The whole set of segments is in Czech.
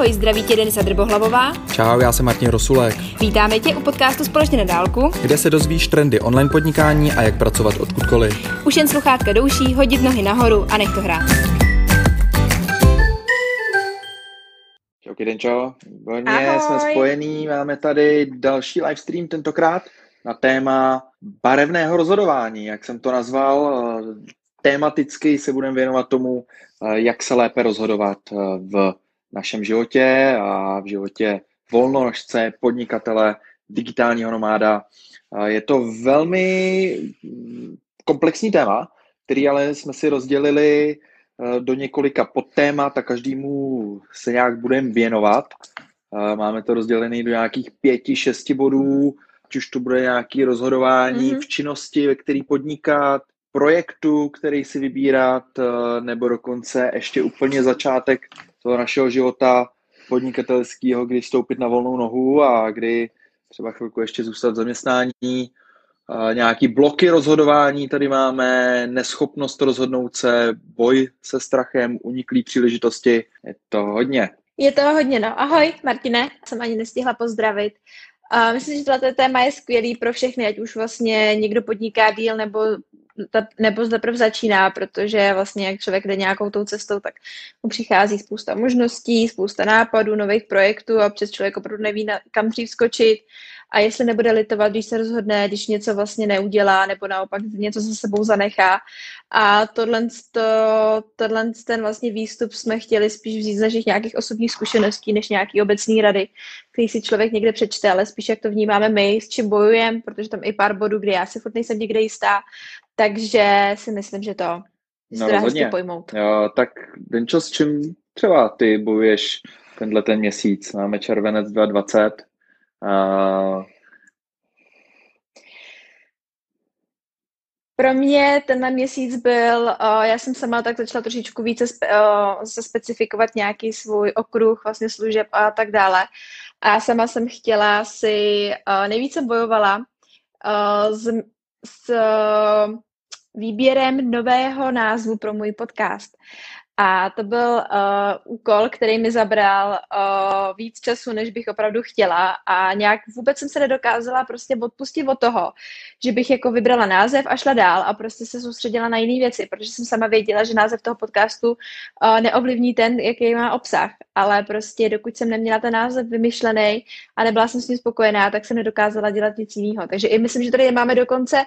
Ahoj, zdraví tě Denisa Drbohlavová. Čau, já jsem Martin Rosulek. Vítáme tě u podcastu Společně na dálku, kde se dozvíš trendy online podnikání a jak pracovat odkudkoliv. Už jen sluchátka douší, hodit nohy nahoru a nech to hrát. Čau, Kidenčo. Výborně, jsme spojení, máme tady další livestream tentokrát na téma barevného rozhodování, jak jsem to nazval. Tématicky se budeme věnovat tomu, jak se lépe rozhodovat v našem životě a v životě volnožce, podnikatele, digitálního nomáda. Je to velmi komplexní téma, který ale jsme si rozdělili eh, do několika podtémat a každému se nějak budeme věnovat. Eh, máme to rozdělené do nějakých pěti, šesti bodů, ať už to bude nějaké rozhodování mm-hmm. v činnosti, ve který podnikat, projektu, který si vybírat, eh, nebo dokonce ještě úplně začátek toho našeho života podnikatelského, kdy vstoupit na volnou nohu a kdy třeba chvilku ještě zůstat v zaměstnání. Nějaký bloky rozhodování tady máme, neschopnost rozhodnout se, boj se strachem, uniklý příležitosti. Je to hodně. Je to hodně, no. Ahoj, Martine, jsem ani nestihla tozdravit. Uh, myslím, že tohle téma je skvělý pro všechny, ať už vlastně někdo podniká díl nebo ta, nebo teprve začíná, protože vlastně jak člověk jde nějakou tou cestou, tak mu přichází spousta možností, spousta nápadů, nových projektů a přes člověk opravdu neví, na, kam dřív skočit a jestli nebude litovat, když se rozhodne, když něco vlastně neudělá nebo naopak něco za sebou zanechá. A tohle, to, tohle ten vlastně výstup jsme chtěli spíš vzít z našich nějakých osobních zkušeností, než nějaký obecný rady, který si člověk někde přečte, ale spíš jak to vnímáme my, s čím bojujeme, protože tam i pár bodů, kde já si furt nejsem někde jistá, takže si myslím, že to no, rozhodně. pojmout. Jo, tak Denčo, s čím třeba ty bojuješ tenhle ten měsíc? Máme červenec 2020. Uh... Pro mě tenhle měsíc byl, uh, já jsem sama tak začala trošičku více spe, uh, se specifikovat nějaký svůj okruh vlastně služeb a tak dále. A sama jsem chtěla si, uh, nejvíce bojovala uh, s, s výběrem nového názvu pro můj podcast. A to byl uh, úkol, který mi zabral uh, víc času, než bych opravdu chtěla a nějak vůbec jsem se nedokázala prostě odpustit od toho, že bych jako vybrala název a šla dál a prostě se soustředila na jiné věci, protože jsem sama věděla, že název toho podcastu uh, neovlivní ten, jaký má obsah, ale prostě dokud jsem neměla ten název vymyšlený a nebyla jsem s ním spokojená, tak jsem nedokázala dělat nic jiného. Takže i myslím, že tady máme dokonce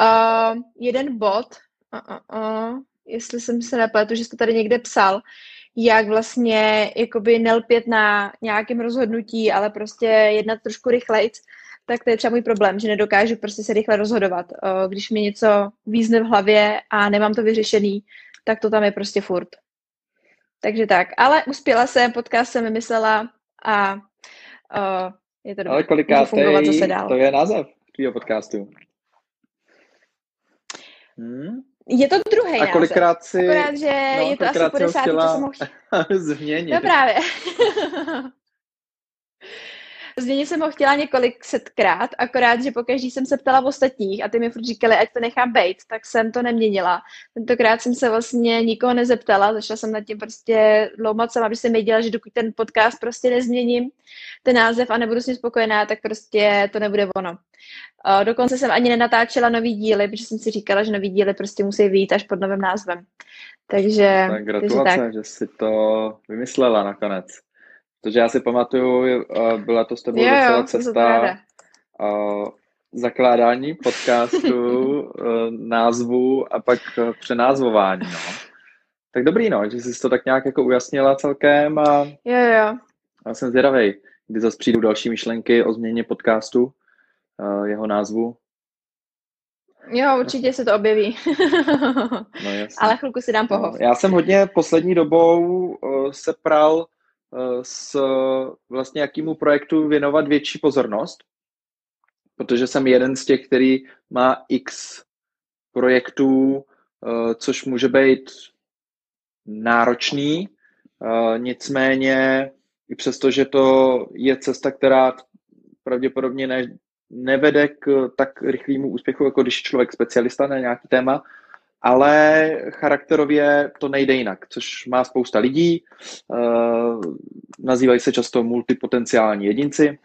uh, jeden bod, uh, uh, uh, jestli jsem se nepletu, že jste tady někde psal, jak vlastně jakoby nelpět na nějakém rozhodnutí, ale prostě jednat trošku rychleji, tak to je třeba můj problém, že nedokážu prostě se rychle rozhodovat. Když mi něco vízne v hlavě a nemám to vyřešený, tak to tam je prostě furt. Takže tak, ale uspěla jsem, podcast jsem vymyslela a uh, je to dobré. Ale koliká zase dál. to je název tvýho podcastu? Hmm? Je to druhý A kolikrát si... Akorát, že no, je to asi po desátý, co jsem mohl... změnit. No právě. Změnit jsem ho chtěla několik setkrát, akorát, že pokaždý jsem se ptala v ostatních a ty mi furt říkali, ať to nechám být, tak jsem to neměnila. Tentokrát jsem se vlastně nikoho nezeptala, začala jsem nad tím prostě dloumat sama, aby jsem věděla, že dokud ten podcast prostě nezměním, ten název a nebudu s ním spokojená, tak prostě to nebude ono. Dokonce jsem ani nenatáčela nový díly, protože jsem si říkala, že nový díly prostě musí vyjít až pod novým názvem. Takže, tak gratulace, takže tak. že jsi to vymyslela nakonec. Protože já si pamatuju, byla to s tebou jo, docela cesta zakládání podcastu, e, názvu a pak přenázvování. No. Tak dobrý, no, že jsi to tak nějak jako ujasnila celkem a jo, jo. já jsem zvědavý, kdy zase přijdou další myšlenky o změně podcastu, jeho názvu. Jo, určitě se to objeví. no, Ale chvilku si dám pohov. Já jsem hodně poslední dobou se pral Eh, s vlastně jakýmu projektu věnovat větší pozornost, protože jsem jeden z těch, který má x projektů, eh, což může být náročný, eh, nicméně i přesto, že to je cesta, která pravděpodobně ne, nevede k tak rychlému úspěchu, jako když člověk specialista na nějaký téma, ale charakterově to nejde jinak, což má spousta lidí. Nazývají se často multipotenciální jedinci.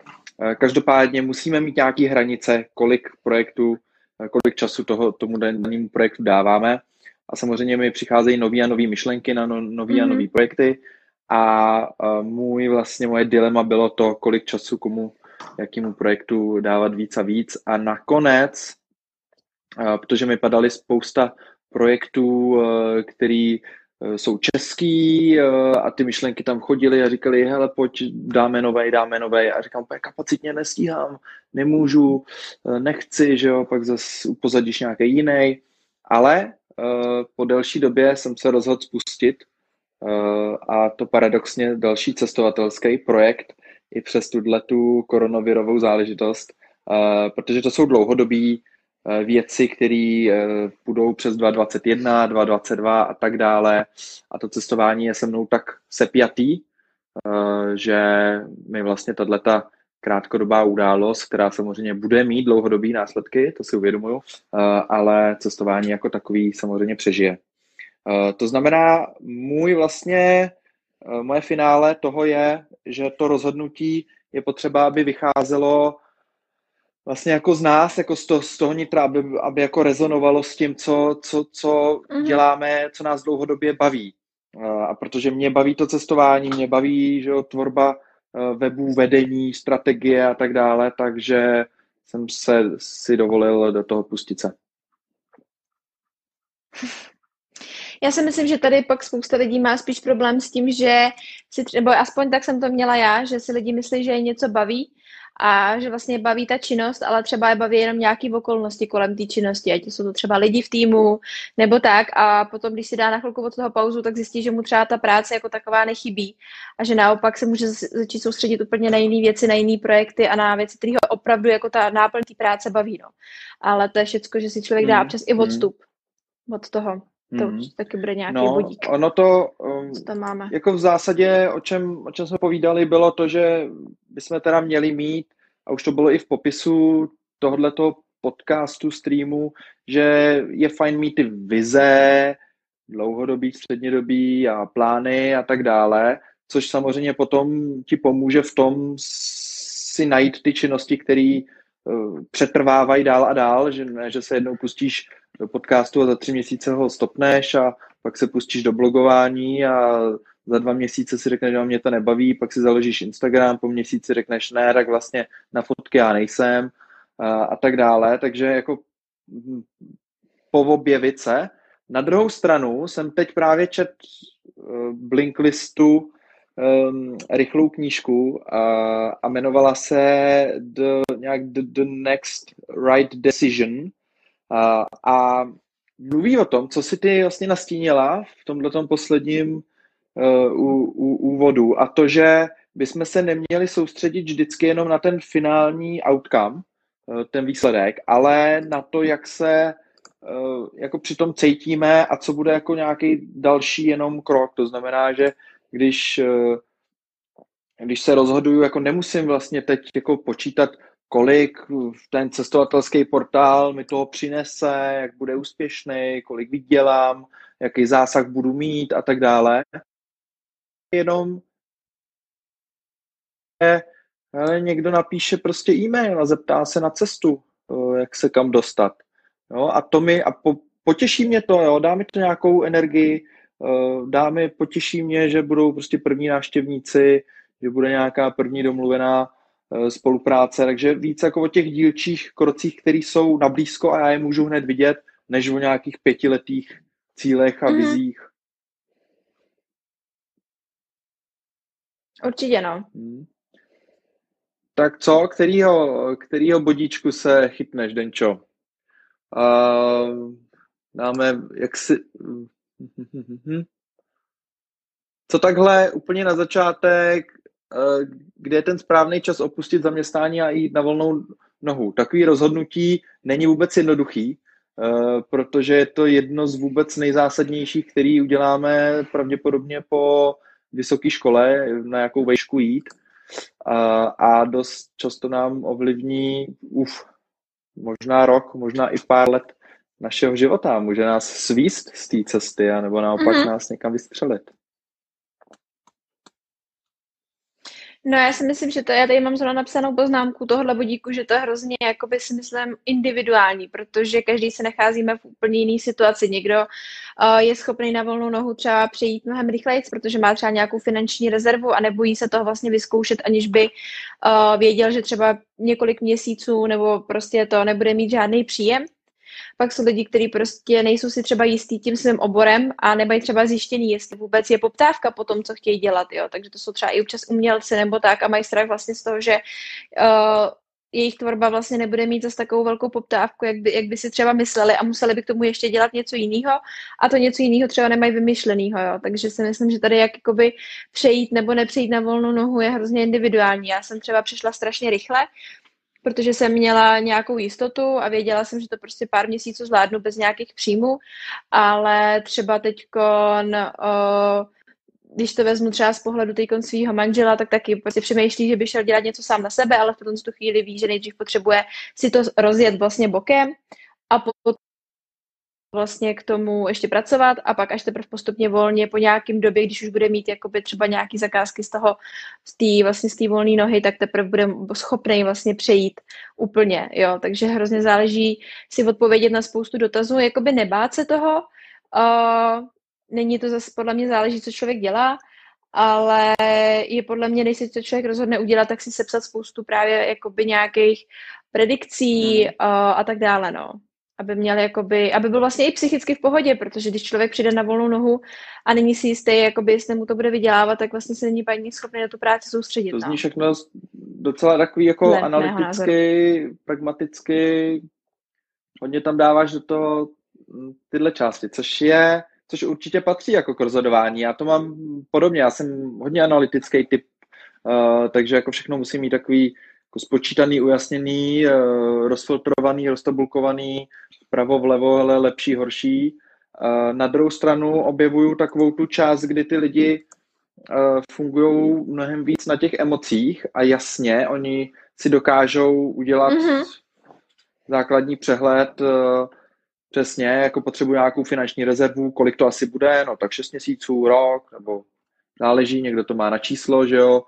Každopádně musíme mít nějaké hranice, kolik projektů, kolik času toho, tomu danému projektu dáváme. A samozřejmě mi přicházejí nové a nové myšlenky na no, nové mm-hmm. a nové projekty. A můj vlastně moje dilema bylo to, kolik času komu, jakému projektu dávat víc a víc. A nakonec, protože mi padaly spousta projektů, který jsou český a ty myšlenky tam chodily a říkali, hele, pojď, dáme novej, dáme novej. A říkám, kapacitně nestíhám, nemůžu, nechci, že jo, pak zase upozadíš nějaký jiný. Ale po delší době jsem se rozhodl spustit a to paradoxně další cestovatelský projekt i přes tuhle tu koronavirovou záležitost, protože to jsou dlouhodobí věci, které budou přes 2021, 2022 a tak dále. A to cestování je se mnou tak sepjatý, že mi vlastně tato krátkodobá událost, která samozřejmě bude mít dlouhodobý následky, to si uvědomuju, ale cestování jako takový samozřejmě přežije. Eh, to znamená, můj vlastně, eh, moje finále toho je, že to rozhodnutí je potřeba, aby vycházelo vlastně jako z nás, jako z, to, z toho nitra, aby, aby jako rezonovalo s tím, co, co, co mm-hmm. děláme, co nás dlouhodobě baví. A protože mě baví to cestování, mě baví že jo, tvorba webů, vedení, strategie a tak dále, takže jsem se si dovolil do toho pustit se. Já si myslím, že tady pak spousta lidí má spíš problém s tím, že si třeba, aspoň tak jsem to měla já, že si lidi myslí, že je něco baví a že vlastně baví ta činnost, ale třeba je baví jenom nějaký okolnosti kolem té činnosti, ať jsou to třeba lidi v týmu nebo tak a potom, když si dá na chvilku od toho pauzu, tak zjistí, že mu třeba ta práce jako taková nechybí a že naopak se může začít soustředit úplně na jiné věci, na jiné projekty a na věci, které ho opravdu jako ta náplň té práce baví. No. Ale to je všechno, že si člověk dá mm, občas i odstup mm. od toho. To mm. taky bude nějaký no, budík. Ono to, um, Co tam máme? jako v zásadě, o čem, o čem jsme povídali, bylo to, že bychom teda měli mít, a už to bylo i v popisu tohoto podcastu, streamu, že je fajn mít ty vize, dlouhodobý, střednědobý a plány a tak dále, což samozřejmě potom ti pomůže v tom si najít ty činnosti, které přetrvávají dál a dál, že ne, že se jednou pustíš do podcastu a za tři měsíce ho stopneš a pak se pustíš do blogování a za dva měsíce si řekneš, že mě to nebaví, pak si založíš Instagram, po měsíci řekneš, ne, tak vlastně na fotky já nejsem a, a tak dále, takže jako povobjevit se. Na druhou stranu jsem teď právě čet uh, Blinklistu um, rychlou knížku a, a jmenovala se the, nějak the, the Next Right Decision a, a mluví o tom, co si ty vlastně nastínila v tomhle posledním uh, u, u, úvodu a to, že bychom se neměli soustředit vždycky jenom na ten finální outcome, uh, ten výsledek, ale na to, jak se uh, jako přitom cítíme a co bude jako nějaký další jenom krok. To znamená, že když uh, když se rozhoduju, jako nemusím vlastně teď jako počítat, kolik ten cestovatelský portál mi toho přinese, jak bude úspěšný, kolik vydělám, jaký zásah budu mít a tak dále. Jenom ale někdo napíše prostě e-mail a zeptá se na cestu, jak se kam dostat. Jo, a to mi, a po, potěší mě to, jo, dá mi to nějakou energii, dá mi, potěší mě, že budou prostě první návštěvníci, že bude nějaká první domluvená Eh, spolupráce, takže víc jako o těch dílčích krocích, které jsou na blízko a já je můžu hned vidět, než o nějakých pětiletých cílech a mm. vizích. Určitě no. Hmm. Tak co, kterýho, kterýho bodíčku se chytneš, Denčo? Uh, dáme, jak si... Co takhle úplně na začátek, Eh, kde je ten správný čas opustit zaměstnání a jít na volnou nohu. Takový rozhodnutí není vůbec jednoduchý, eh, protože je to jedno z vůbec nejzásadnějších, který uděláme pravděpodobně po vysoké škole, na jakou vejšku jít. A, a dost často nám ovlivní, uf, možná rok, možná i pár let našeho života. Může nás svíst z té cesty, nebo naopak mm-hmm. nás někam vystřelit. No já si myslím, že to, já tady mám zrovna napsanou poznámku tohohle bodíku, že to je hrozně, jakoby si myslím, individuální, protože každý se nacházíme v úplně jiný situaci. Někdo uh, je schopný na volnou nohu třeba přejít mnohem rychleji, protože má třeba nějakou finanční rezervu a nebojí se toho vlastně vyzkoušet, aniž by uh, věděl, že třeba několik měsíců nebo prostě to nebude mít žádný příjem. Pak jsou lidi, kteří prostě nejsou si třeba jistý tím svým oborem a nemají třeba zjištěný, jestli vůbec je poptávka po tom, co chtějí dělat. Jo. Takže to jsou třeba i občas umělci nebo tak a mají strach vlastně z toho, že uh, jejich tvorba vlastně nebude mít zase takovou velkou poptávku, jak by, jak by si třeba mysleli a museli by k tomu ještě dělat něco jiného a to něco jiného třeba nemají vymyšlenýho, jo. Takže si myslím, že tady jak jakoby přejít nebo nepřejít na volnou nohu je hrozně individuální. Já jsem třeba přišla strašně rychle, protože jsem měla nějakou jistotu a věděla jsem, že to prostě pár měsíců zvládnu bez nějakých příjmů, ale třeba teď když to vezmu třeba z pohledu teďkon svého manžela, tak taky prostě přemýšlí, že by šel dělat něco sám na sebe, ale v tu chvíli ví, že nejdřív potřebuje si to rozjet vlastně bokem a potom vlastně k tomu ještě pracovat a pak až teprve postupně volně po nějakém době, když už bude mít jakoby třeba nějaký zakázky z toho, z té vlastně z té volné nohy, tak teprve bude schopný vlastně přejít úplně, jo, takže hrozně záleží si odpovědět na spoustu dotazů, jakoby nebát se toho, uh, není to zase podle mě záleží, co člověk dělá, ale je podle mě, než si to člověk rozhodne udělat, tak si sepsat spoustu právě jakoby nějakých predikcí uh, a tak dále, no aby měl jakoby, aby byl vlastně i psychicky v pohodě, protože když člověk přijde na volnou nohu a není si jistý, jakoby, jestli mu to bude vydělávat, tak vlastně se není paní schopný na tu práci soustředit. To zní no. všechno docela takový jako Dle, analytický, pragmatický, hodně tam dáváš do toho hm, tyhle části, což je, což určitě patří jako k rozhodování. Já to mám podobně, já jsem hodně analytický typ, uh, takže jako všechno musí mít takový jako spočítaný, ujasněný, eh, rozfiltrovaný, roztabulkovaný, pravo, vlevo, ale lepší, horší. Eh, na druhou stranu objevuju takovou tu část, kdy ty lidi eh, fungují mnohem víc na těch emocích a jasně, oni si dokážou udělat mm-hmm. základní přehled přesně, jako potřebují nějakou finanční rezervu, kolik to asi bude, no tak 6 měsíců, rok, nebo záleží, někdo to má na číslo, že jo,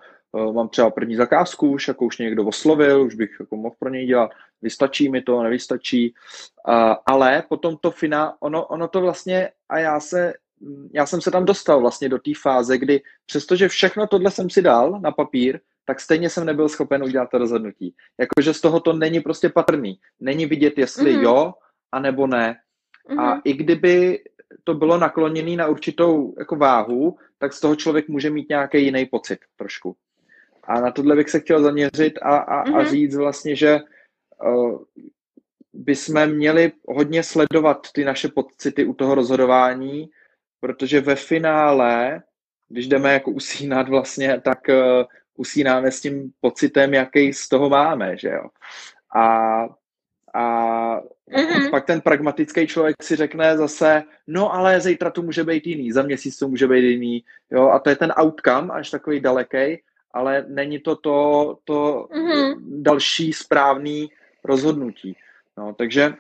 mám třeba první zakázku už, jako už někdo oslovil, už bych jako mohl pro něj dělat, vystačí mi to, nevystačí, ale potom to fina, ono, ono to vlastně, a já se, já jsem se tam dostal vlastně do té fáze, kdy přestože všechno tohle jsem si dal na papír, tak stejně jsem nebyl schopen udělat to rozhodnutí. Jakože z toho to není prostě patrný. Není vidět, jestli mm-hmm. jo, anebo ne. Mm-hmm. A i kdyby to bylo nakloněné na určitou jako váhu, tak z toho člověk může mít nějaký jiný pocit trošku. A na tohle bych se chtěl zaměřit a, a, mm-hmm. a mhm. říct vlastně, že uh, bychom měli hodně sledovat ty naše pocity u toho rozhodování, protože ve finále, když jdeme jako usínat vlastně, tak uh, usínáme s tím pocitem, jaký z toho máme, že jo. A, a mm-hmm. pak ten pragmatický člověk si řekne zase, no ale zítra to může být jiný, za měsíc to může být jiný, jo, a to je ten outcome, až takový daleký, ale není to to, to mm-hmm. další správný rozhodnutí. No, takže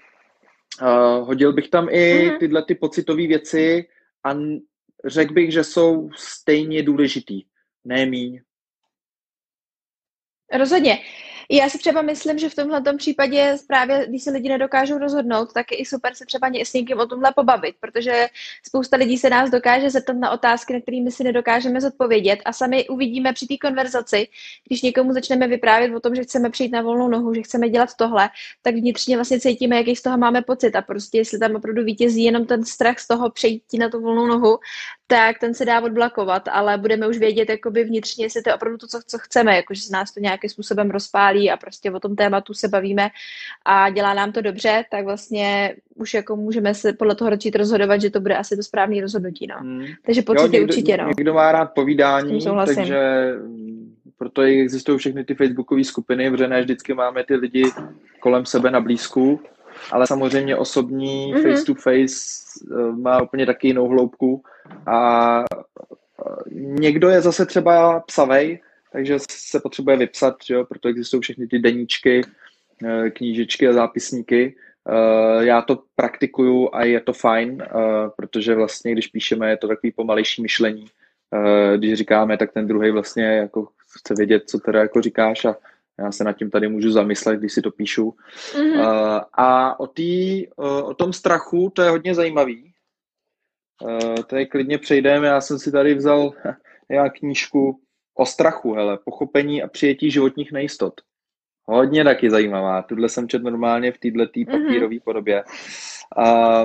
uh, hodil bych tam i mm-hmm. tyhle ty pocitové věci a řekl bych, že jsou stejně důležitý, ne míň. Rozhodně. Já si třeba myslím, že v tomhle případě právě, když se lidi nedokážou rozhodnout, tak je i super se třeba s někým o tomhle pobavit, protože spousta lidí se nás dokáže zeptat na otázky, na kterými si nedokážeme zodpovědět a sami uvidíme při té konverzaci, když někomu začneme vyprávět o tom, že chceme přijít na volnou nohu, že chceme dělat tohle, tak vnitřně vlastně cítíme, jaký z toho máme pocit a prostě jestli tam opravdu vítězí jenom ten strach z toho přejít na tu volnou nohu, tak ten se dá odblakovat, ale budeme už vědět jakoby vnitřně, jestli to je opravdu to, co, co chceme, jakože se nás to nějakým způsobem rozpálí a prostě o tom tématu se bavíme a dělá nám to dobře, tak vlastně už jako můžeme se podle toho začít rozhodovat, že to bude asi to správné rozhodnutí, no. Hmm. Takže pocity jo, určitě, no. Někdo má rád povídání, takže proto existují všechny ty facebookové skupiny, protože ne vždycky máme ty lidi kolem sebe na blízku, ale samozřejmě osobní mm-hmm. face to face eh, má úplně taky jinou hloubku a eh, někdo je zase třeba psavej, takže se potřebuje vypsat, že jo? proto existují všechny ty deníčky, eh, knížečky a zápisníky já to praktikuju a je to fajn, protože vlastně, když píšeme, je to takový pomalejší myšlení. Když říkáme, tak ten druhý vlastně jako chce vědět, co teda jako říkáš a já se nad tím tady můžu zamyslet, když si to píšu. Mm-hmm. Uh, a o, tý, uh, o tom strachu, to je hodně zajímavý. Uh, tady klidně přejdeme, já jsem si tady vzal já knížku o strachu, hele, pochopení a přijetí životních nejistot. Hodně taky zajímavá. Tuhle jsem čet normálně v této tý mhm. papírové podobě.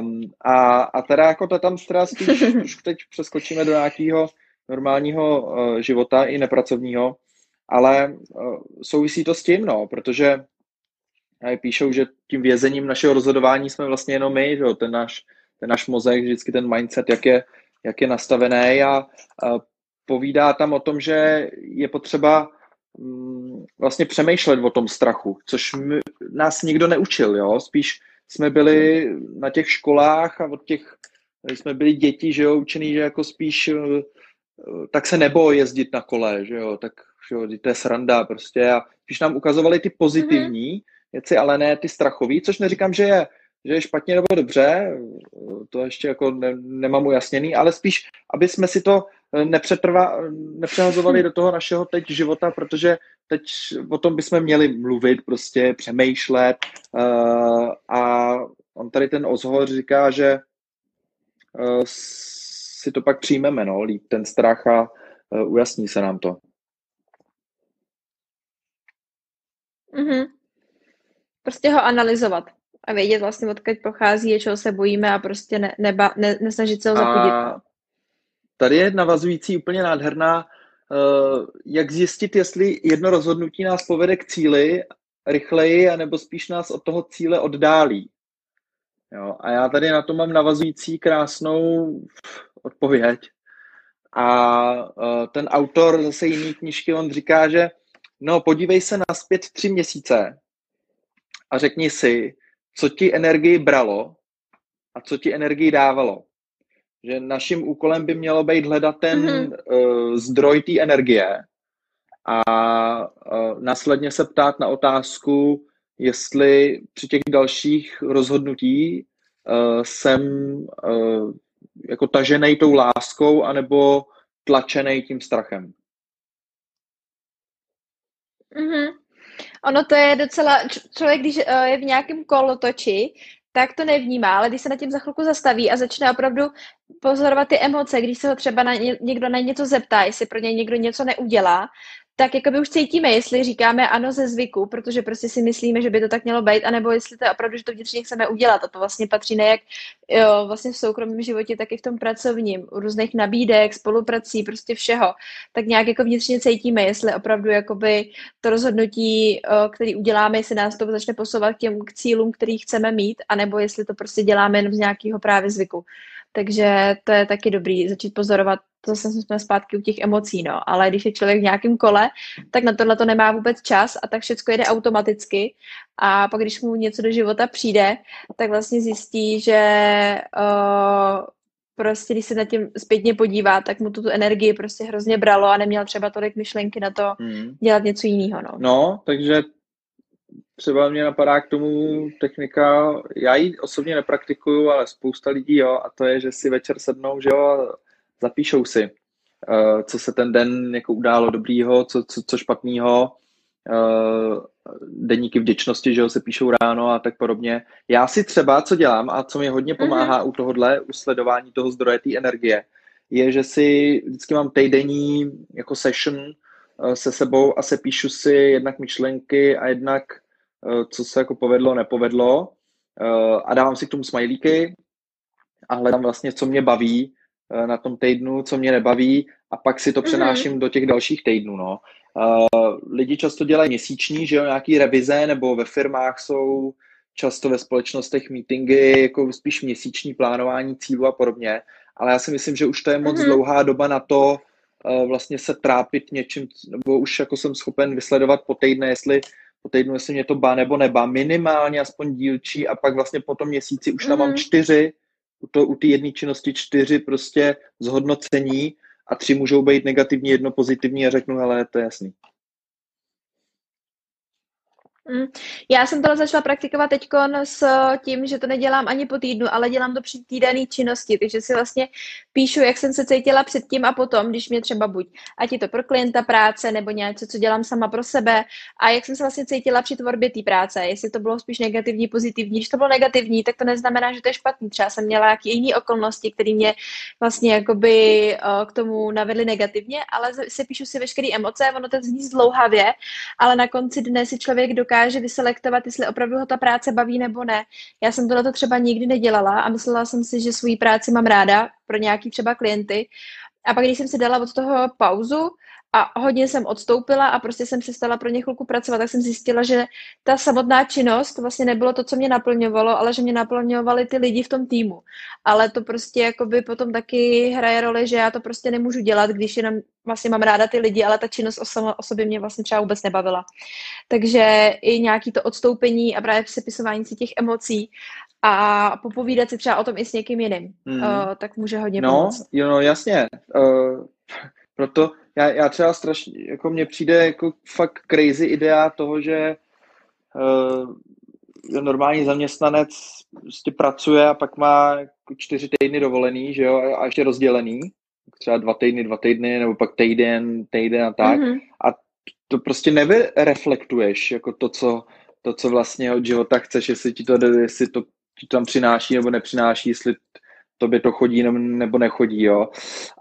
Um, a, a teda jako to tam teda spíš, už teď přeskočíme do nějakého normálního uh, života i nepracovního, ale uh, souvisí to s tím, no, protože píšou, že tím vězením našeho rozhodování jsme vlastně jenom my, že ten náš, ten náš mozek, vždycky ten mindset, jak je, jak je nastavený a, a povídá tam o tom, že je potřeba mm, vlastně přemýšlet o tom strachu, což my, nás nikdo neučil, jo, spíš jsme byli na těch školách a od těch, jsme byli děti, že jo, učený, že jako spíš eh, tak se nebo jezdit na kole, že jo, tak že jo, to je sranda prostě a když nám ukazovali ty pozitivní mm-hmm. věci, ale ne ty strachový, což neříkám, že je, že je špatně nebo dobře, to ještě jako ne, nemám ujasněný, ale spíš, aby jsme si to nepřetrva, nepřehazovali do toho našeho teď života, protože teď o tom bychom měli mluvit, prostě přemýšlet uh, a on tady ten Ozhor říká, že uh, si to pak přijmeme, no, líp ten strach a uh, ujasní se nám to. Mm-hmm. Prostě ho analyzovat a vědět vlastně, odkud pochází, čeho se bojíme a prostě ne, neba, ne, nesnažit se ho zapudit. A tady je navazující úplně nádherná, uh, jak zjistit, jestli jedno rozhodnutí nás povede k cíli rychleji, anebo spíš nás od toho cíle oddálí. Jo, a já tady na to mám navazující krásnou odpověď. A uh, ten autor zase jiný knižky, on říká, že no podívej se na zpět tři měsíce a řekni si, co ti energii bralo a co ti energii dávalo že naším úkolem by mělo být hledat ten mm-hmm. uh, zdroj té energie a uh, následně se ptát na otázku, jestli při těch dalších rozhodnutí uh, jsem uh, jako tažený tou láskou anebo tlačený tím strachem. Mm-hmm. Ono to je docela, člověk, když je v nějakém kolotoči, tak to nevnímá, ale když se na tím za chvilku zastaví a začne opravdu pozorovat ty emoce, když se ho třeba na ně, někdo na něco zeptá, jestli pro něj někdo něco neudělá, tak jako by už cítíme, jestli říkáme ano ze zvyku, protože prostě si myslíme, že by to tak mělo být, anebo jestli to je opravdu, že to vnitřně chceme udělat. A to vlastně patří nejen jo, vlastně v soukromém životě, tak i v tom pracovním, u různých nabídek, spoluprací, prostě všeho. Tak nějak jako vnitřně cítíme, jestli opravdu jakoby to rozhodnutí, který uděláme, jestli nás to začne posouvat k těm k cílům, který chceme mít, anebo jestli to prostě děláme jenom z nějakého právě zvyku. Takže to je taky dobrý začít pozorovat, to jsme zpátky u těch emocí, no. Ale když je člověk v nějakém kole, tak na tohle to nemá vůbec čas a tak všechno jede automaticky. A pak, když mu něco do života přijde, tak vlastně zjistí, že uh, prostě, když se na tím zpětně podívá, tak mu tu, tu energii prostě hrozně bralo a neměl třeba tolik myšlenky na to hmm. dělat něco jiného. No. no, takže třeba mě napadá k tomu technika, já ji osobně nepraktikuju, ale spousta lidí jo, a to je, že si večer sednou, že jo, zapíšou si, uh, co se ten den jako událo dobrýho, co, co, co špatného, uh, deníky vděčnosti, že jo, se píšou ráno a tak podobně. Já si třeba, co dělám a co mi hodně mhm. pomáhá mm-hmm. u tohohle, u sledování toho zdroje té energie, je, že si vždycky mám týdenní jako session uh, se sebou a se píšu si jednak myšlenky a jednak Eh, co se jako povedlo, nepovedlo eh, a dávám si k tomu smajlíky a hledám vlastně, co mě baví eh, na tom týdnu, co mě nebaví a pak si to mhm. přenáším mm-hmm. do těch dalších týdnů, no. Lidi často dělají měsíční, že jo, nějaký revize, nebo ve firmách jsou často ve společnostech meetingy, jako spíš měsíční plánování cílů a podobně, ale já si myslím, že už to je moc mm-hmm. dlouhá doba na to, vlastně se trápit něčím, nebo už jako jsem schopen vysledovat po týdne, jestli po týdnu, jestli mě to ba nebo neba, minimálně aspoň dílčí a pak vlastně po tom měsíci už tam mm-hmm. mám mhm. čtyři, u, to, u té jedné činnosti čtyři prostě zhodnocení a tři můžou být negativní, jedno pozitivní a řeknu, hele, to je jasný. Mm. Já jsem tohle začala praktikovat teď s tím, že to nedělám ani po týdnu, ale dělám to při týdenní činnosti, takže si vlastně píšu, jak jsem se cítila předtím a potom, když mě třeba buď, ať je to pro klienta práce nebo něco, co dělám sama pro sebe a jak jsem se vlastně cítila při tvorbě té práce, jestli to bylo spíš negativní, pozitivní. Když to bylo negativní, tak to neznamená, že to je špatný. Třeba jsem měla nějaké jiné okolnosti, které mě vlastně jakoby k tomu navedly negativně, ale si píšu si veškeré emoce, ono to zní zdlouhavě, ale na konci dne si člověk dokáže dokáže vyselektovat, jestli opravdu ho ta práce baví nebo ne. Já jsem tohle třeba nikdy nedělala a myslela jsem si, že svoji práci mám ráda pro nějaký třeba klienty. A pak, když jsem si dala od toho pauzu, a hodně jsem odstoupila a prostě jsem přestala pro ně chvilku pracovat, tak jsem zjistila, že ta samotná činnost vlastně nebylo to, co mě naplňovalo, ale že mě naplňovali ty lidi v tom týmu. Ale to prostě jakoby potom taky hraje roli, že já to prostě nemůžu dělat, když jenom vlastně mám ráda ty lidi, ale ta činnost o, o sobě mě vlastně třeba vůbec nebavila. Takže i nějaký to odstoupení a právě sepisování si těch emocí a popovídat si třeba o tom i s někým jiným, mm. uh, tak může hodně no, pomoct. Jo, no, jasně. Uh, proto já, já třeba strašně, jako mně přijde jako fakt crazy idea toho, že uh, normální zaměstnanec prostě pracuje a pak má jako čtyři týdny dovolený, že jo, a ještě rozdělený, třeba dva týdny, dva týdny, nebo pak týden, týden a tak. Mm-hmm. A to prostě nevyreflektuješ, jako to, co, to, co vlastně od života chceš, jestli ti to, jestli to ti tam přináší nebo nepřináší, jestli tobě to chodí nebo nechodí, jo.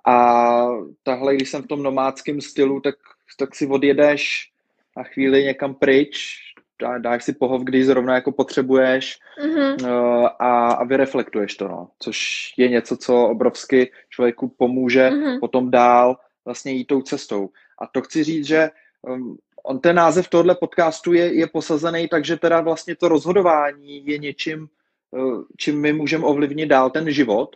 A tahle, když jsem v tom nomádském stylu, tak, tak si odjedeš na chvíli někam pryč, dá, dáš si pohov, když zrovna jako potřebuješ mm-hmm. a, a vyreflektuješ to, no. Což je něco, co obrovsky člověku pomůže mm-hmm. potom dál vlastně jít tou cestou. A to chci říct, že um, on ten název tohle podcastu je, je posazený, takže teda vlastně to rozhodování je něčím, Eh, čím my můžeme ovlivnit dál ten život.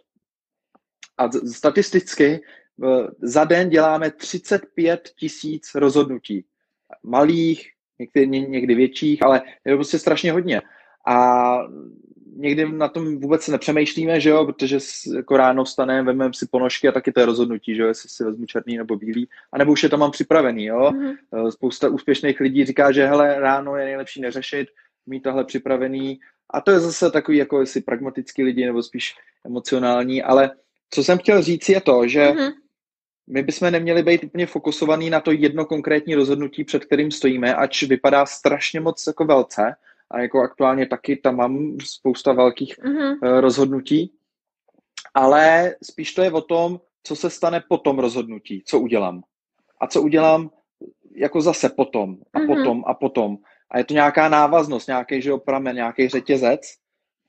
A statisticky eh, za den děláme 35 tisíc rozhodnutí. Malých, někdy, někdy větších, ale je to prostě strašně hodně. A někdy na tom vůbec nepřemýšlíme, že jo, protože jako ráno vstaneme, vezmeme si ponožky a taky to je rozhodnutí, že jo, jestli si vezmu černý nebo bílý, a nebo už je to mám připravený, jo. Mm-hmm. Spousta úspěšných lidí říká, že hele, ráno je nejlepší neřešit, mít tohle připravený a to je zase takový jako jestli pragmatický lidi nebo spíš emocionální, ale co jsem chtěl říct je to, že mm-hmm. my bychom neměli být úplně fokusovaný na to jedno konkrétní rozhodnutí, před kterým stojíme, ač vypadá strašně moc jako velce a jako aktuálně taky tam mám spousta velkých mm-hmm. rozhodnutí, ale spíš to je o tom, co se stane po tom rozhodnutí, co udělám. A co udělám jako zase potom a mm-hmm. potom a potom. A je to nějaká návaznost, nějaký že pramen, nějaký řetězec.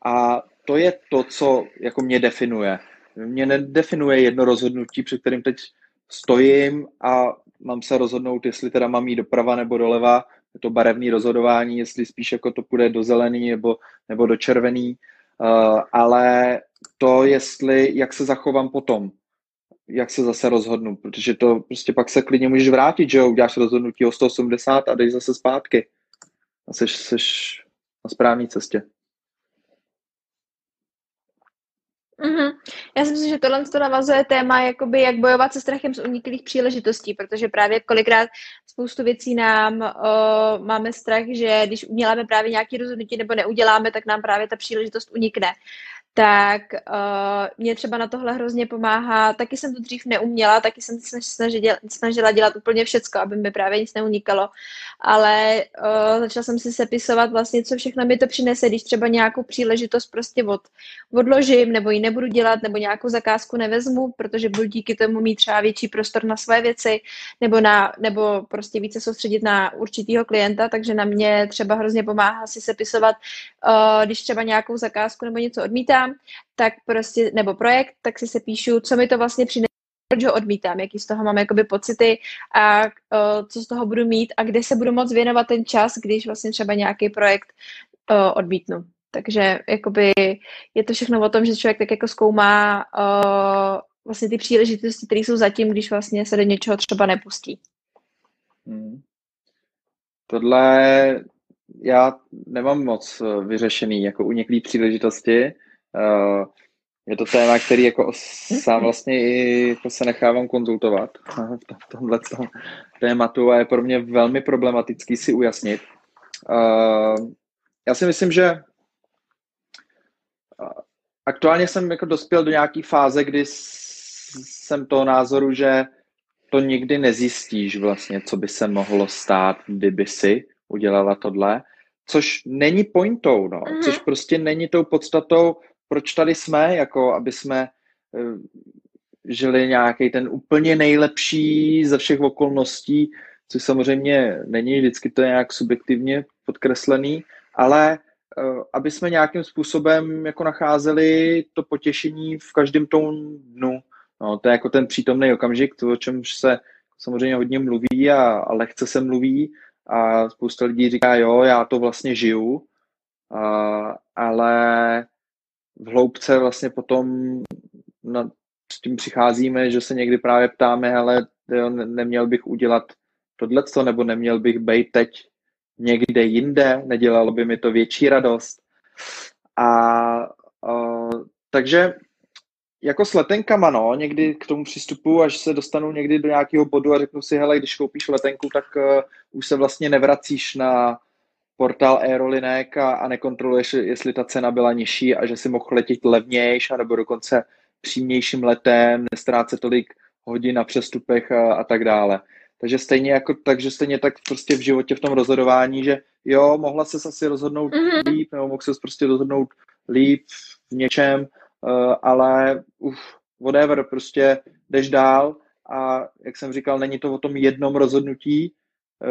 A to je to, co jako mě definuje. Mě nedefinuje jedno rozhodnutí, před kterým teď stojím a mám se rozhodnout, jestli teda mám jít doprava nebo doleva, je to barevné rozhodování, jestli spíš jako to půjde do zelený nebo, nebo do červený, uh, ale to, jestli, jak se zachovám potom, jak se zase rozhodnu, protože to prostě pak se klidně můžeš vrátit, že jo, uděláš rozhodnutí o 180 a jdeš zase zpátky a jsi, jsi na správné cestě. Mm-hmm. Já si myslím, že tohle to navazuje téma, jakoby jak bojovat se strachem z uniklých příležitostí, protože právě kolikrát spoustu věcí nám uh, máme strach, že když uděláme právě nějaké rozhodnutí nebo neuděláme, tak nám právě ta příležitost unikne tak uh, mě třeba na tohle hrozně pomáhá. Taky jsem to dřív neuměla, taky jsem se snažila, snažila dělat úplně všecko, aby mi právě nic neunikalo, ale uh, začala jsem si sepisovat vlastně, co všechno mi to přinese, když třeba nějakou příležitost prostě od, odložím, nebo ji nebudu dělat, nebo nějakou zakázku nevezmu, protože budu díky tomu mít třeba větší prostor na své věci, nebo, na, nebo prostě více soustředit na určitýho klienta, takže na mě třeba hrozně pomáhá si sepisovat, uh, když třeba nějakou zakázku nebo něco odmítám, odmítám, tak prostě, nebo projekt, tak si se píšu, co mi to vlastně přinese, proč ho odmítám, jaký z toho mám jakoby pocity a uh, co z toho budu mít a kde se budu moc věnovat ten čas, když vlastně třeba nějaký projekt uh, odmítnu. Takže jakoby je to všechno o tom, že člověk tak jako zkoumá uh, vlastně ty příležitosti, které jsou zatím, když vlastně se do něčeho třeba nepustí. Hmm. Tohle já nemám moc vyřešený jako uniklý příležitosti. Uh, je to téma, který jako sám vlastně i jako se nechávám konzultovat v tomhle tématu a je pro mě velmi problematický si ujasnit, uh, já si myslím, že aktuálně jsem jako dospěl do nějaké fáze, kdy jsem toho názoru, že to nikdy nezjistíš vlastně, co by se mohlo stát, kdyby si udělala tohle, což není pointou, no, mm-hmm. což prostě není tou podstatou, proč tady jsme, jako aby jsme uh, žili nějaký ten úplně nejlepší ze všech okolností, což samozřejmě není, vždycky to je nějak subjektivně podkreslený, ale uh, aby jsme nějakým způsobem jako nacházeli to potěšení v každém tom dnu. No, to je jako ten přítomný okamžik, to, o čem se samozřejmě hodně mluví a, a lehce se mluví a spousta lidí říká, jo, já to vlastně žiju, a, ale v hloubce vlastně potom na, s tím přicházíme, že se někdy právě ptáme, ale neměl bych udělat tohleto, nebo neměl bych být teď někde jinde, nedělalo by mi to větší radost. A, a takže jako s letenkama, no, někdy k tomu přistupu, až se dostanu někdy do nějakého bodu a řeknu si, hele, když koupíš letenku, tak uh, už se vlastně nevracíš na portál aerolinek a, a nekontroluješ, jestli ta cena byla nižší a že si mohl letět levnějš, nebo dokonce přímějším letem, nestrácet tolik hodin na přestupech a, a tak dále. Takže stejně, jako, takže stejně tak prostě v životě v tom rozhodování, že jo, mohla se asi rozhodnout mm-hmm. líp, nebo mohl se prostě rozhodnout líp v něčem, uh, ale uf, whatever, prostě jdeš dál a jak jsem říkal, není to o tom jednom rozhodnutí,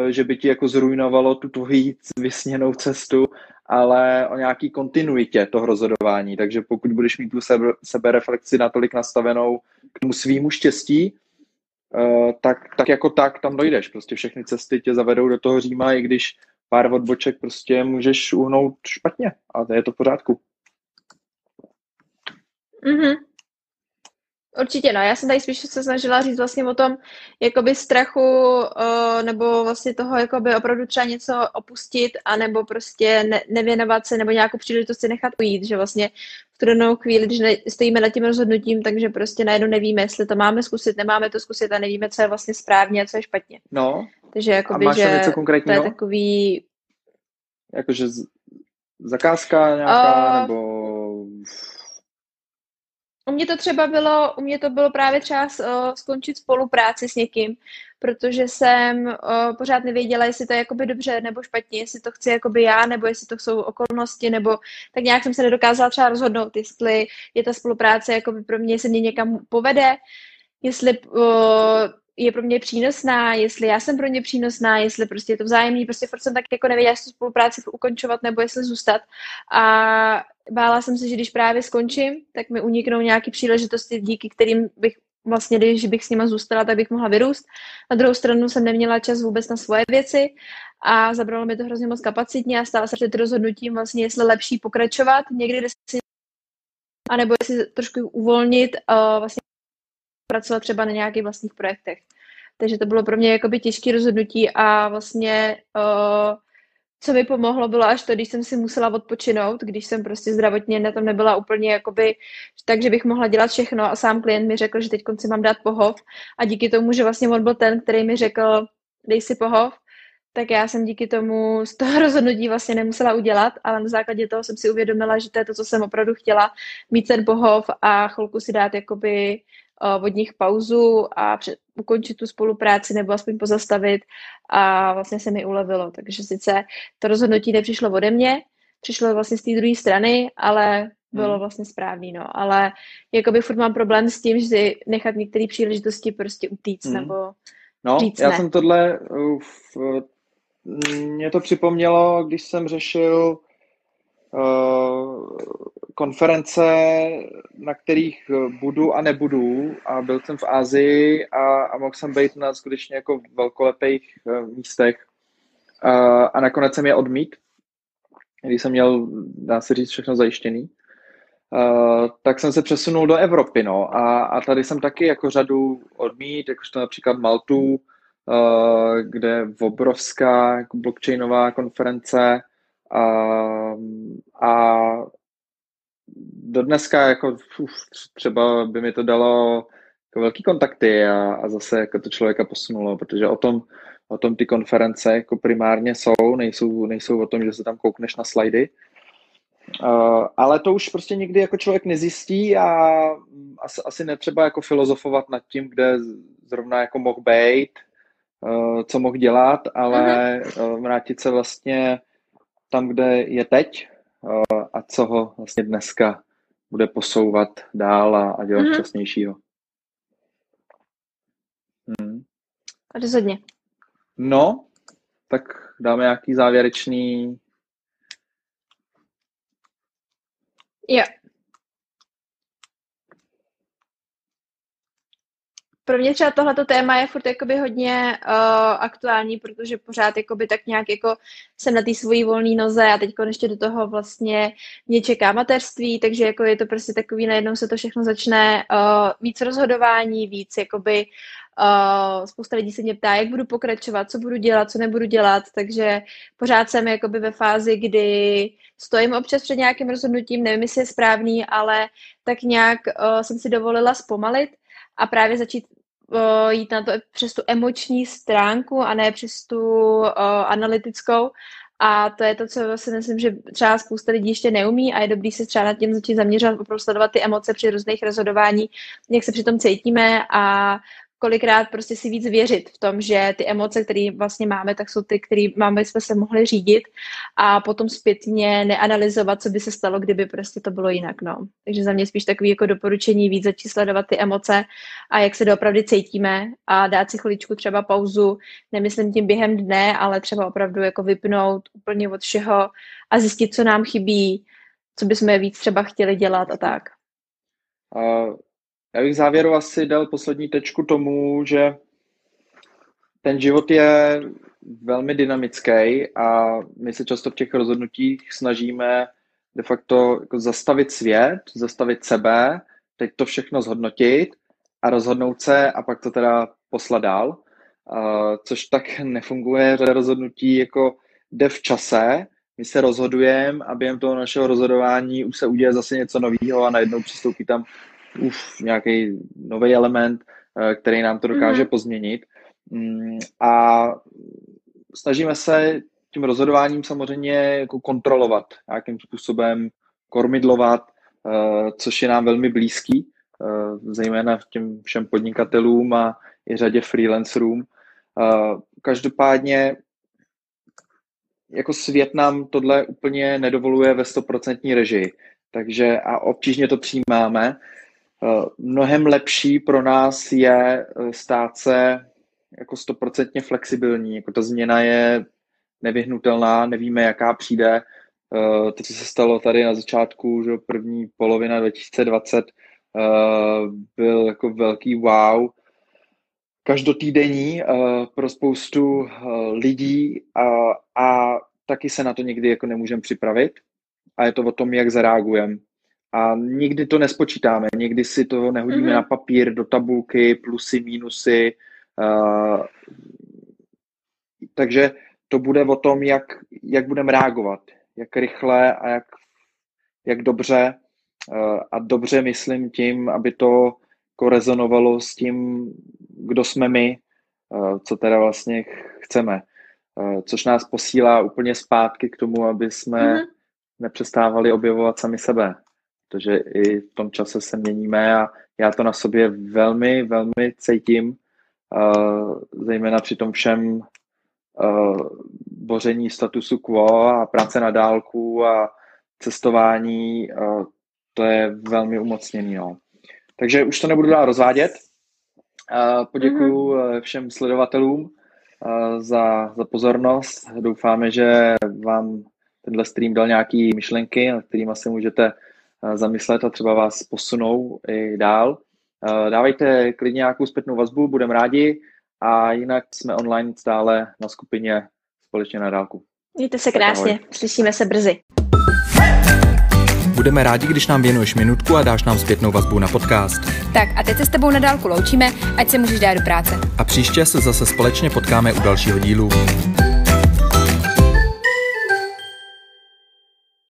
že by ti jako zrujnovalo tu tvoji vysněnou cestu, ale o nějaký kontinuitě toho rozhodování. Takže pokud budeš mít tu sebe, sebereflexi natolik nastavenou k tomu svýmu štěstí, uh, tak, tak jako tak tam dojdeš. Prostě všechny cesty tě zavedou do toho Říma, i když pár odboček prostě můžeš uhnout špatně a to je to v pořádku. Mm-hmm. Určitě, no. Já jsem tady spíš se snažila říct vlastně o tom jakoby strachu uh, nebo vlastně toho jakoby opravdu třeba něco opustit a nebo prostě ne, nevěnovat se nebo nějakou příležitost si nechat ujít, že vlastně v tu danou chvíli, když ne, stojíme nad tím rozhodnutím, takže prostě najednou nevíme, jestli to máme zkusit, nemáme to zkusit a nevíme, co je vlastně správně a co je špatně. No. Takže jakoby, a máš že něco konkrétního? to je takový... Jakože z... zakázka nějaká, uh, nebo u mě to třeba bylo, u mě to bylo právě třeba uh, skončit spolupráci s někým, protože jsem uh, pořád nevěděla, jestli to je jakoby dobře nebo špatně, jestli to chci jakoby já, nebo jestli to jsou okolnosti, nebo tak nějak jsem se nedokázala třeba rozhodnout, jestli je ta spolupráce jakoby pro mě, jestli mě někam povede, jestli uh, je pro mě přínosná, jestli já jsem pro ně přínosná, jestli prostě je to vzájemný, prostě furt jsem tak jako nevěděla, jestli tu spolupráci ukončovat nebo jestli zůstat. A bála jsem se, že když právě skončím, tak mi uniknou nějaké příležitosti, díky kterým bych vlastně, když bych s nima zůstala, tak bych mohla vyrůst. Na druhou stranu jsem neměla čas vůbec na svoje věci a zabralo mi to hrozně moc kapacitně a stala se před rozhodnutím vlastně, jestli lepší pokračovat někdy, si anebo jestli trošku uvolnit uh, vlastně pracovat třeba na nějakých vlastních projektech. Takže to bylo pro mě jakoby těžké rozhodnutí a vlastně uh, co mi pomohlo, bylo až to, když jsem si musela odpočinout, když jsem prostě zdravotně na tom nebyla úplně jakoby, tak, že bych mohla dělat všechno a sám klient mi řekl, že teď si mám dát pohov a díky tomu, že vlastně on byl ten, který mi řekl, dej si pohov, tak já jsem díky tomu z toho rozhodnutí vlastně nemusela udělat, ale na základě toho jsem si uvědomila, že to je to, co jsem opravdu chtěla, mít ten pohov a chvilku si dát jakoby od nich pauzu a před, ukončit tu spolupráci nebo aspoň pozastavit a vlastně se mi ulevilo. Takže sice to rozhodnutí nepřišlo ode mě, přišlo vlastně z té druhé strany, ale bylo hmm. vlastně správný, no. Ale jakoby furt mám problém s tím, že si nechat některé příležitosti prostě utíct, hmm. nebo No, říct já ne. jsem tohle, uf, mě to připomnělo, když jsem řešil uh, konference, na kterých budu a nebudu a byl jsem v Ázii a, a mohl jsem být na skutečně jako velkolepých uh, místech uh, a nakonec jsem je odmít, když jsem měl, dá se říct, všechno zajištěný. Uh, tak jsem se přesunul do Evropy, no, a, a tady jsem taky jako řadu odmít, jakožto například Maltu, kde je obrovská jako blockchainová konference, uh, a do dneska jako uf, třeba by mi to dalo jako velký kontakty a, a zase jako to člověka posunulo, protože o tom, o tom ty konference jako primárně jsou, nejsou, nejsou o tom, že se tam koukneš na slajdy, Uh, ale to už prostě nikdy jako člověk nezjistí a asi, asi netřeba jako filozofovat nad tím, kde zrovna jako mohl být, co mohl dělat, ale uh, vrátit se vlastně tam, kde je teď uh, a co ho vlastně dneska bude posouvat dál a, a dělat mm-hmm. šťastnějšího. Hmm. Rozhodně. No, tak dáme nějaký závěrečný Jo. Pro mě třeba tohleto téma je furt jakoby hodně uh, aktuální, protože pořád jakoby tak nějak jako jsem na té svojí volné noze a teď ještě do toho vlastně mě čeká mateřství, takže jako je to prostě takový, najednou se to všechno začne uh, víc rozhodování, víc jakoby Uh, spousta lidí se mě ptá, jak budu pokračovat, co budu dělat, co nebudu dělat, takže pořád jsem jakoby ve fázi, kdy stojím občas před nějakým rozhodnutím, nevím, jestli je správný, ale tak nějak uh, jsem si dovolila zpomalit a právě začít uh, jít na to přes tu emoční stránku a ne přes tu uh, analytickou. A to je to, co si myslím, že třeba spousta lidí ještě neumí a je dobrý se třeba nad tím začít zaměřovat, opravdu sledovat ty emoce při různých rozhodování, jak se při tom cítíme a kolikrát prostě si víc věřit v tom, že ty emoce, které vlastně máme, tak jsou ty, které máme, jsme se mohli řídit a potom zpětně neanalyzovat, co by se stalo, kdyby prostě to bylo jinak. No. Takže za mě spíš takový jako doporučení víc začít sledovat ty emoce a jak se doopravdy cítíme a dát si chviličku třeba pauzu, nemyslím tím během dne, ale třeba opravdu jako vypnout úplně od všeho a zjistit, co nám chybí, co bychom víc třeba chtěli dělat a tak. Uh já bych závěru asi dal poslední tečku tomu, že ten život je velmi dynamický a my se často v těch rozhodnutích snažíme de facto jako zastavit svět, zastavit sebe, teď to všechno zhodnotit a rozhodnout se a pak to teda poslat dál, uh, což tak nefunguje. Řada rozhodnutí jako jde v čase, my se rozhodujeme a během toho našeho rozhodování už se uděje zase něco nového a najednou přistoupí tam uf, nějaký nový element, eh, který nám to dokáže mm-hmm. pozměnit. Mm, a snažíme se tím rozhodováním samozřejmě jako kontrolovat, nějakým způsobem kormidlovat, eh, což je nám velmi blízký, eh, zejména těm všem podnikatelům a i řadě freelancerům. Každopádně jako svět nám tohle úplně nedovoluje ve stoprocentní režii. Takže a obtížně to přijímáme, mnohem lepší pro nás je eh, stát se jako stoprocentně flexibilní. Jako ta změna je nevyhnutelná, nevíme, jaká přijde. Eh, to, co se stalo tady na začátku, že první polovina 2020, byl jako velký wow. Každotýdenní pro spoustu lidí a, a taky se na to někdy jako nemůžeme připravit. A je to o tom, jak zareagujeme. A nikdy to nespočítáme, nikdy si to nehodíme mm-hmm. na papír, do tabulky, plusy, mínusy. Uh, takže to bude o tom, jak, jak budeme reagovat, jak rychle a jak, jak dobře. Uh, a dobře myslím tím, aby to korezonovalo s tím, kdo jsme my, uh, co teda vlastně chceme. Uh, což nás posílá úplně zpátky k tomu, aby jsme mm-hmm. nepřestávali objevovat sami sebe protože i v tom čase se měníme a já to na sobě velmi, velmi cítím, uh, zejména při tom všem uh, boření statusu quo a práce na dálku a cestování, uh, to je velmi umocněný. No. Takže už to nebudu dál rozvádět. Uh, poděkuju mm-hmm. všem sledovatelům uh, za, za pozornost. Doufáme, že vám tenhle stream dal nějaké myšlenky, nad kterými se můžete zamyslet a třeba vás posunou i dál. Dávejte klidně nějakou zpětnou vazbu, budeme rádi a jinak jsme online stále na skupině společně na dálku. Mějte se krásně, slyšíme se brzy. Budeme rádi, když nám věnuješ minutku a dáš nám zpětnou vazbu na podcast. Tak a teď se s tebou na dálku loučíme, ať se můžeš dát do práce. A příště se zase společně potkáme u dalšího dílu.